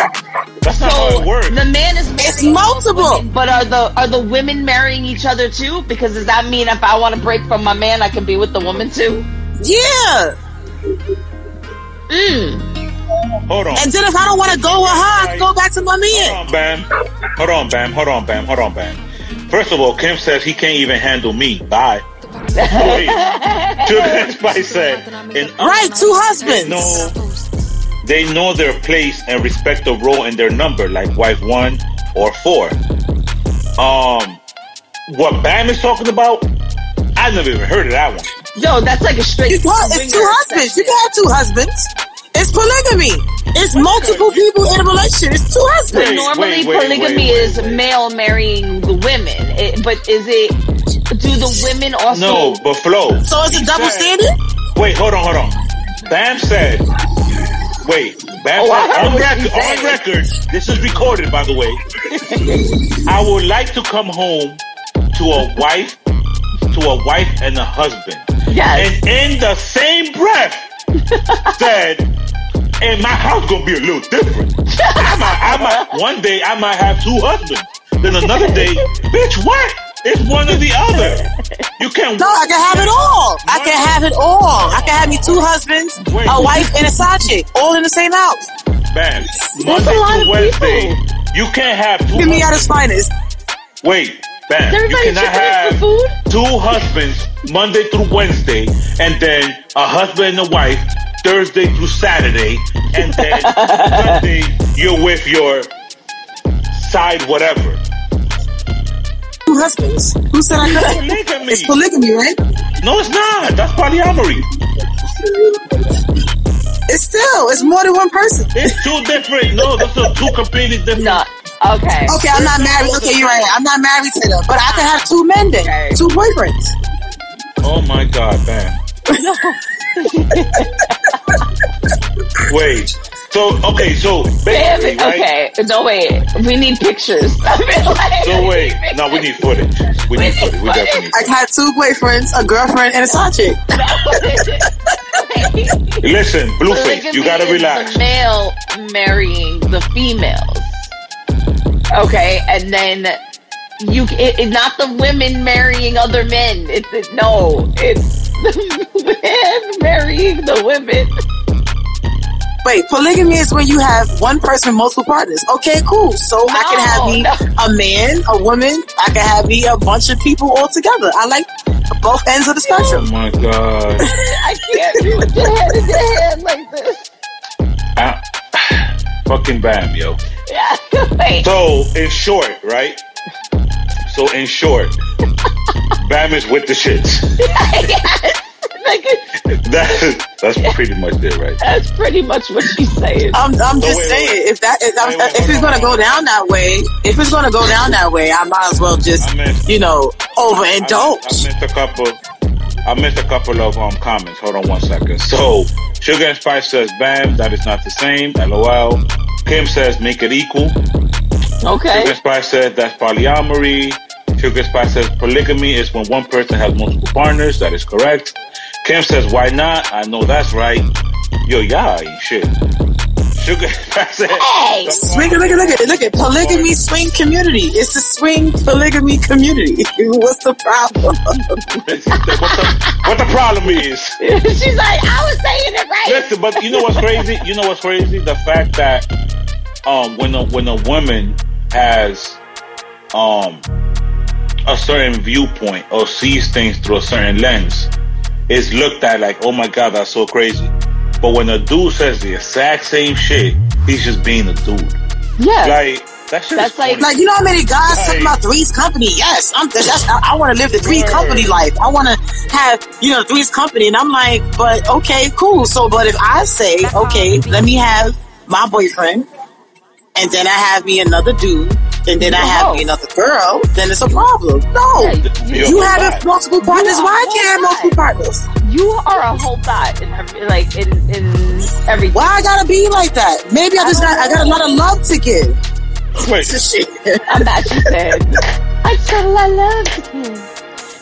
That's not how it works. the man is It's marrying multiple. women, but are the are the women marrying each other too? Because does that mean if I want to break from my man, I can be with the woman too? Yeah. Mm. Hold on. And then if I don't want to go with her, I can go back to my man. Hold on, Bam. Hold on, Bam. Hold on, Bam. Hold on, Bam. First of all, Kim says he can't even handle me. Bye. Wait. Sugar Spice said, Right, two husbands. know they know their place and respect the role and their number, like wife one or four. Um, what Bam is talking about, I never even heard of that one. Yo, that's like a straight. You can't, it's two husbands. You section. can have two husbands. It's polygamy. It's multiple people in a relationship. It's two husbands. Wait, Normally, wait, wait, polygamy wait, wait, is wait. male marrying the women, It- but is it? Do the women also? No, but flow. So it's a double said- standard? Wait, hold on, hold on. Bam said, wait, Bam Oh, on, what rec- on record, this is recorded by the way. I would like to come home to a wife, to a wife and a husband. Yes. And in the same breath said, and my house gonna be a little different. I might, I might, one day I might have two husbands. Then another day, bitch, what? It's one or the other. You can't. No, I can have it all. I can have it all. I can have me two husbands, Wait. a wife, and a side chick, all in the same house. Bam. That's Monday a lot through of Wednesday, people. you can't have two. Give me out husbands. his finest. Wait, Bam. Is You everybody cannot chipping have for food? two husbands Monday through Wednesday, and then a husband and a wife Thursday through Saturday, and then Sunday you're with your side whatever. Two husbands. Who said I couldn't? Polygamy. It's polygamy, right? No, it's not. That's polyamory. It's still, it's more than one person. It's two different. No, those are two completely different. No. Okay. Okay, I'm not married. Okay, you're right. I'm not married to them. But I can have two men then. Okay. Two boyfriends. Oh my God, man. Wait. So okay, so Damn basically, it. right? Okay. No wait. We need pictures. I mean, like, So wait, no, we need footage. We need footage. We definitely need I can have two boyfriends, a girlfriend, and a side chick. Listen, Blueface, you gotta relax. The male marrying the females. Okay, and then you it, it- not the women marrying other men. It's it, no, it's the men marrying the women. Wait, polygamy is when you have one person, multiple partners. Okay, cool. So I can have me No, a man, a woman. I can have me a bunch of people all together. I like both ends of the spectrum. Oh my god. I can't do with your head in your hand like this. Ah, fucking bam, yo. Yeah, wait. So, in short, right? So, in short, Bam is with the shits. yes. Like, That, that's pretty much it, right? that's pretty much what she's saying. I'm, I'm just wait, saying, wait. if that, if, Wait, wait, if hold it's gonna go down that way, if it's gonna go down that way, I might as well just, missed, you know, I, I overindulge. missed a couple. I missed a couple of um comments. Hold on one second. So, Sugar and Spice says, "Bam, that is not the same." LOL. Kim says, "Make it equal." Okay. Sugar Spice says that's polyamory. Sugar Spice says polygamy is when one person has multiple partners. That is correct. Kim says, why not? I know that's right. Yo, y'all ain't shit. Sugar Spice said, Hey! the Swing, look at, look at, look at polygamy swing community. It's a swing polygamy community. What's the problem? what, the, what the problem is. She's like, I was saying it right. Listen, but you know what's crazy? You know what's crazy? The fact that um when a when a woman has um a certain viewpoint or sees things through a certain lens, is looked at like, oh my god, that's so crazy. But when a dude says the exact same shit, he's just being a dude. Yeah. Like that shit That's like- Like you know how many guys Right. talking about threes company? Yes, I'm. That's, I, I want to live the three Word. company life. I want to have you know threes company, and I'm like, but okay, cool. So, but if I say, okay, let me have my boyfriend, and then I have me another dude, and then I have another girl, then it's a problem. No, You're you have bot. multiple partners. Why can't have multiple partners? You are a whole thought in every, like in in everything. Why I gotta be like that? Maybe I just got I got a lot of love to give. Wait. Piece of shit. I'm not she said. I said I loved him.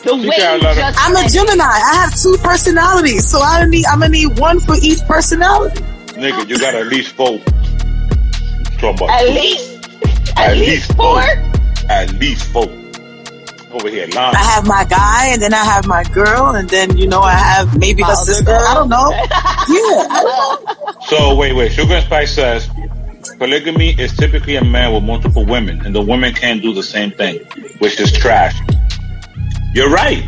The She way said I you just I'm a. Gemini. I have two personalities, so I need. I'm gonna need one for each personality. Nigga, you got at least four. Talking At least, at, At least least four. At least four. Over here, lying. I have my guy, and then I have my girl, and then you know I have maybe My her other sister. girl. I don't know. Yeah, I don't know. So wait, wait. Sugar and Spice says polygamy is typically a man with multiple women, and the women can't do the same thing, which is trash. You're right.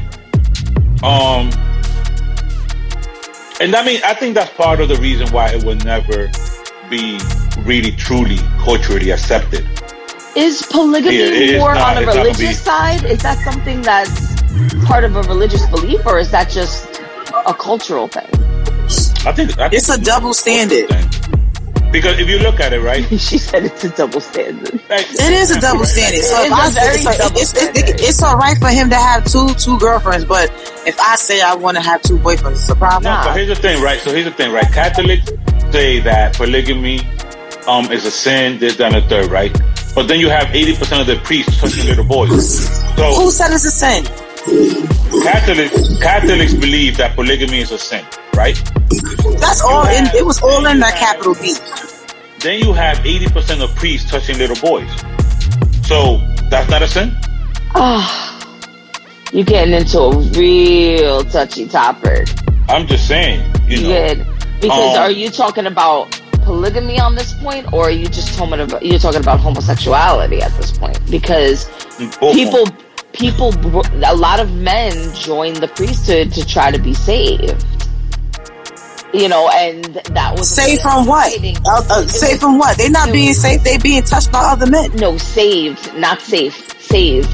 Um, and I mean, I think that's part of the reason why it will never be really, truly culturally accepted. Is polygamy Yeah, it is more not- on a it's not gonna religious be- side? Is that something that's part of a religious belief, or is that just a cultural thing? I think I think It's a double standard. Because if you look at it, right? she said it's a double standard. Like, It is a double standard. So It if is I a it's, a- double it's, standard. it's all right for him to have two two girlfriends, but if I say I want to have two boyfriends, it's a problem. No, but here's the thing, right? So here's the thing, right? Catholics say that polygamy um is a sin, this, that, and the third, right? But then you have 80% of the priests touching little boys. So Who said it's a sin? Catholics Catholics believe that polygamy is a sin, right? That's all. In, it was all in that capital B. Then you have 80% of priests touching little boys. So that's not a sin? Ah, you're getting into a real touchy topic. I'm just saying, you know. Good. Because Um, are you talking about polygamy on this point, or are you just talking about you're talking about homosexuality at this point? Because both people, people, a lot of men join the priesthood to try to be saved. You know, and that was Saved from what? Uh, uh, saved from what? They're not being saved. They being touched by other men. no saved, not safe, saved.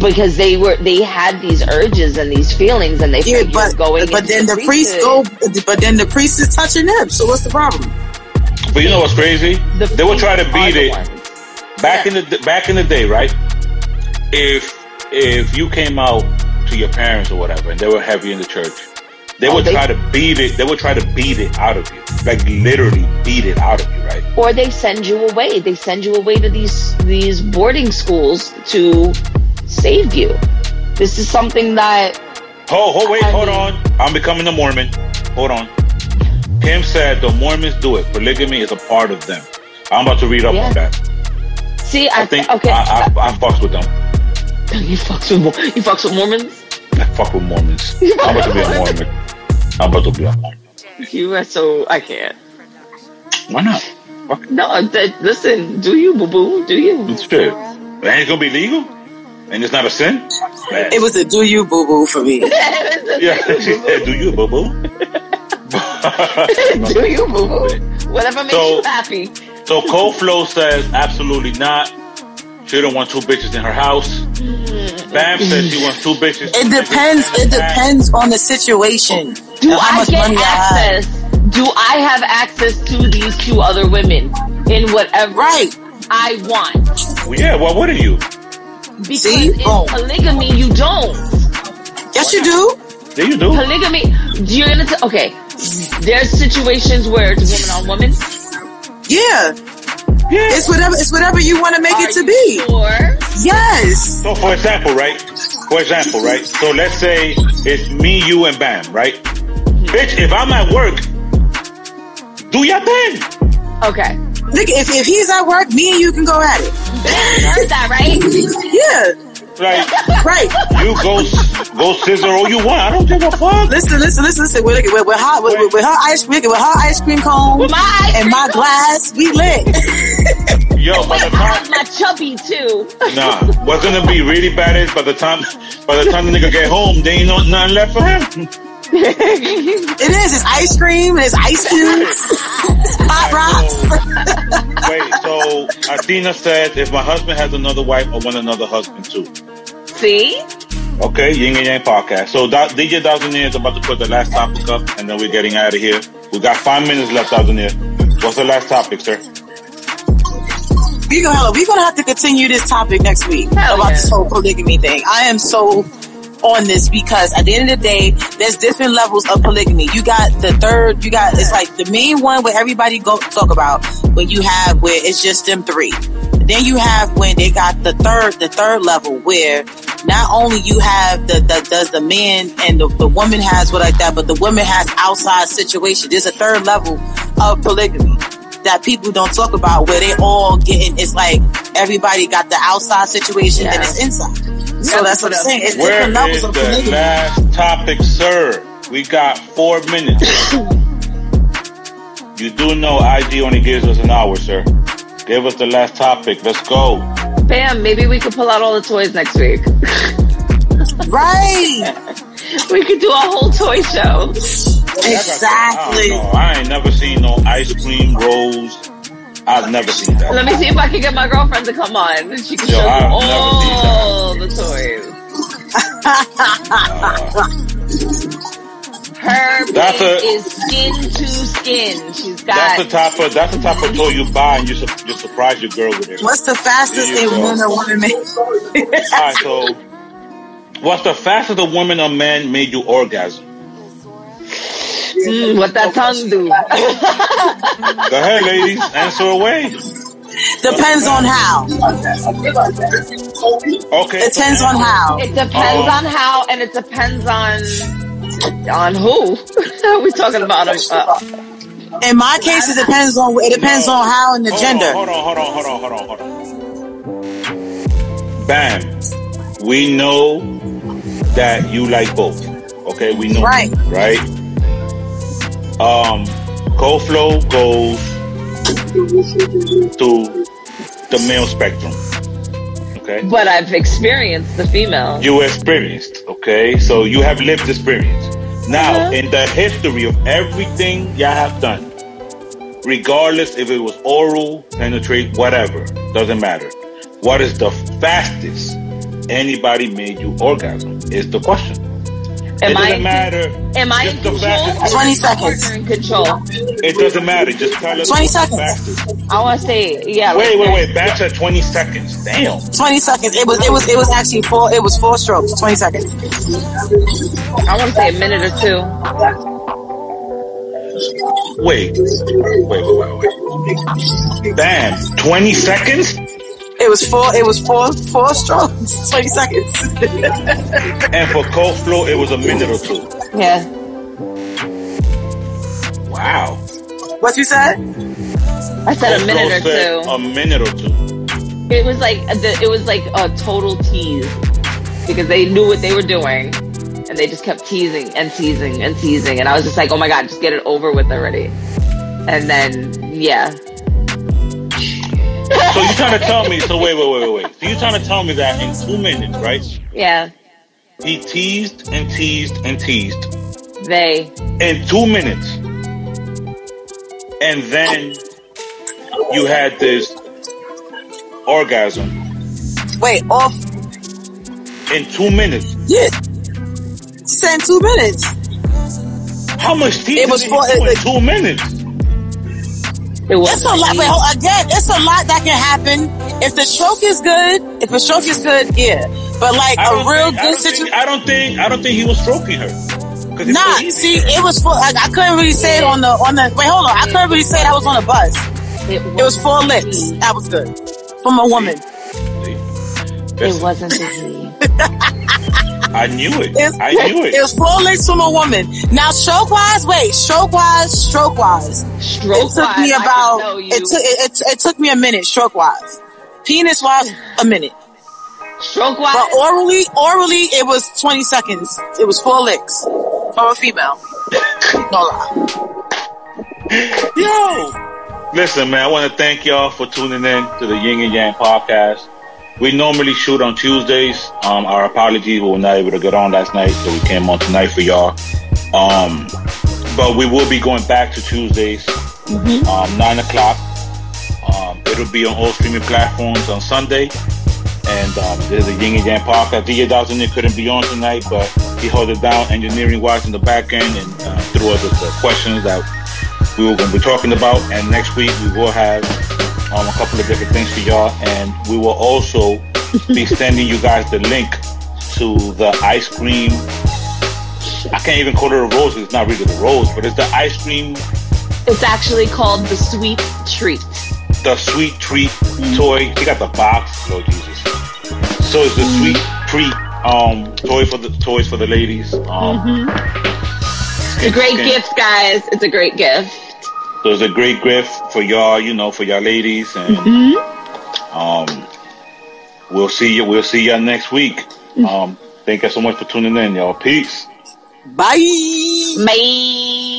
Because they were, they had these urges and these feelings, and they Yeah, but going. but into then the priest go. But then the priest is touching them. So what's the problem? But you know what's crazy? the They will try to beat it. back in the back in the day, right? If if you came out to your parents or whatever, and they were heavy in the church, they Oh, would they- try to beat it. They would try to beat it out of you, like literally beat it out of you, right? or they send you away. They send you away to these these boarding schools to save you. This is something that Oh, hold, wait, I hold mean- on. I'm becoming a Mormon. Hold on. Kim said the Mormons do it. Polygamy is a part of them. I'm about to read up Yeah. on that. see. I, I think okay. I, I, I fucks with them. you fucks with you fucks with Mormons. I fuck with Mormons. I'm about to be a Mormon. I'm about to be a Mormon. You are so I can't. Why not? No, that, listen. Do you boo boo? Do you? It's true. It ain't gonna be legal, and it's not a sin. Man. It was a do you boo boo for me. Yeah, she said, "Do you, boo boo?" Do you boo boo? Whatever makes So- you happy. so Cold Flow says, "Absolutely not. She don't want two bitches in her house." Mm. Bam says she wants two bitches. It depends. It depends on the situation. Do I get money I have. access? Do I have access to these two other women in whatever Right. I want? Well, yeah, well, what are you? Because See? in Boom. polygamy, you don't. Yes, you do. There you do. Polygamy, you're gonna t- okay. There's situations where it's woman on woman. Yeah. Yeah. It's whatever. It's whatever you want to make Are it to you be. Sure. Yes. So, for example, right? For example, right? So let's say it's me, you, and Bam, right? Bitch, if I'm at work, do your thing. Okay. Look, if, if he's at work, me and you can go at it. You heard that, right? Yeah. Like Right. you go go scissor all you want. I don't give a fuck. Listen, listen, listen, listen. With, with, with, her, with, with her ice cream, with her ice cream cone My ice and my glass, we lit. Yo, by the time my chubby too. nah, what's gonna be really bad is by the time by the time the nigga get home, there ain't no nothing left for him. It is. It's ice cream. It's ice cubes. It's pop rocks. Wait, so Athena said if my husband has another wife, I want another husband too. See? Okay, Yin and Yang podcast. So that DJ Dawsonier is about to put the last topic up, and then we're getting out of here. We got five minutes left, Dawsonier. What's the last topic, sir? We gonna we gonna have to continue this topic next week Hell about yeah. this whole polygamy thing. I am so on this because at the end of the day, there's different levels of polygamy. You got the third, you got it's like the main one where everybody go talk about when you have where it's just them three. Then you have when they got the third, the third level where not only you have the, the does the man and the, the woman has what like that, but the woman has outside situation. There's a third level of polygamy that people don't talk about where they all getting it's like everybody got the outside situation and it's inside. So Yeah, that's what I'm saying. It's Where different levels is of the polygamy. last topic, sir? We got four minutes. you do know IG only gives us an hour, sir. Give us the last topic. Let's go. Bam, maybe we could pull out all the toys next week. Right. we could do a whole toy show. Exactly. I. I ain't never seen no ice cream rolls. I've never seen that. Let me see if I can get my girlfriend to come on. and She can Yo, show I've never seen that. all the toys. Uh, Her That's a- is skin to skin. She's got That's the type of that's the type of toy you buy and you su- you surprise your girl with it. What's the fastest There you a woman or woman make? All right, so what's the fastest a woman or man made you orgasm? Mm, what that tongue do. Go ahead, ladies, answer away. Depends on how. Okay. It depends on how. It depends on how, and it depends on on who. we talking about uh, In my case, it depends on it depends on how and the Hold gender. On, hold on, hold on, hold on, hold on, hold on. Bam. We know that you like both. Okay, we know. Right. Right. Um, Cold Flow goes to the male spectrum. Okay. but I've experienced the female. you experienced, okay? So you have lived experience. Now, Uh-huh. in the history of everything y'all have done, regardless if it was oral, penetrate, whatever, doesn't matter. What is the fastest anybody made you orgasm? Is the question. Am it doesn't in- matter. Am I in Just the control? fastest- 20 seconds. partner in control. It doesn't matter. Just tell us 20 what's the seconds. I want to say, yeah. Wait, like wait, wait. Back to 20 seconds. Damn. Twenty seconds. It was it was it was actually four. It was four strokes. Twenty seconds. I want to say a minute or two. Wait. Wait, wait, wait, wait. Bam. 20 seconds? It was four. It was four four strokes. Twenty seconds. And for cold flow, it was a minute or two. Yeah. Wow. what you said? I said a minute or two. A minute or two. It was like the, it was like a total tease because they knew what they were doing and they just kept teasing and teasing and teasing and I was just like, oh my god, just get it over with already. And then yeah, So you're trying to tell me? So wait, wait, wait, wait, wait. So you're trying to tell me that in two minutes, right? yeah, He teased and teased and teased they in two minutes, and then you had this orgasm Wait, off. in two minutes. Yeah. She said in two minutes. How much teasing It was did for- he do it- in two minutes? It was It's a lot. Wait, hold, again, it's a lot that can happen. If the stroke is good, if the stroke is good, yeah. But like a real think, good situation. I don't think. I don't think he was stroking her. 'Cause it's Nah, so see, it was for. Like, I couldn't really say it on the on the. Wait, hold on. I couldn't really say that was on a bus. it, It was four lips. That was good from a woman. It wasn't the he. I knew it. It's- I knew It it. was four lips from a woman. Now, stroke wise, wait, stroke wise, stroke wise. Stroke It took me wise, I about. It took it, it, it took me a minute. Stroke wise, penis wise, a minute. stroke wise. But orally, orally, it was twenty seconds. It was four licks from a female. No lie. Yo! Listen, man, I want to thank y'all for tuning in to the Yin and Yang podcast. We normally shoot on Tuesdays. Um, our apologies, we were not able to get on last night, so we came on tonight for y'all. Um, but we will be going back to Tuesdays, um, 9 o'clock. Um, it'll be on all streaming platforms on Sunday. And um, there's a Yin and Yang podcast. DJ Dawson couldn't be on tonight, but he held it down engineering wise in the back end and uh, threw us the questions that we were going to be talking about. And next week we will have um, a couple of different things for y'all, and we will also be sending you guys the link to the ice cream. I can't even call it a rose It's not really the rose, but it's the ice cream. It's actually called the sweet treat. the sweet treat toy. She got the box. Lord Jesus. So it's the sweet treat um toy for the toys for the ladies. Um, It's a great gift, guys. It's a great gift. So it's a great gift for y'all, you know, for y'all ladies, and um, we'll see you. We'll see y'all next week. Um, thank you so much for tuning in, y'all. Peace. Bye. Bye.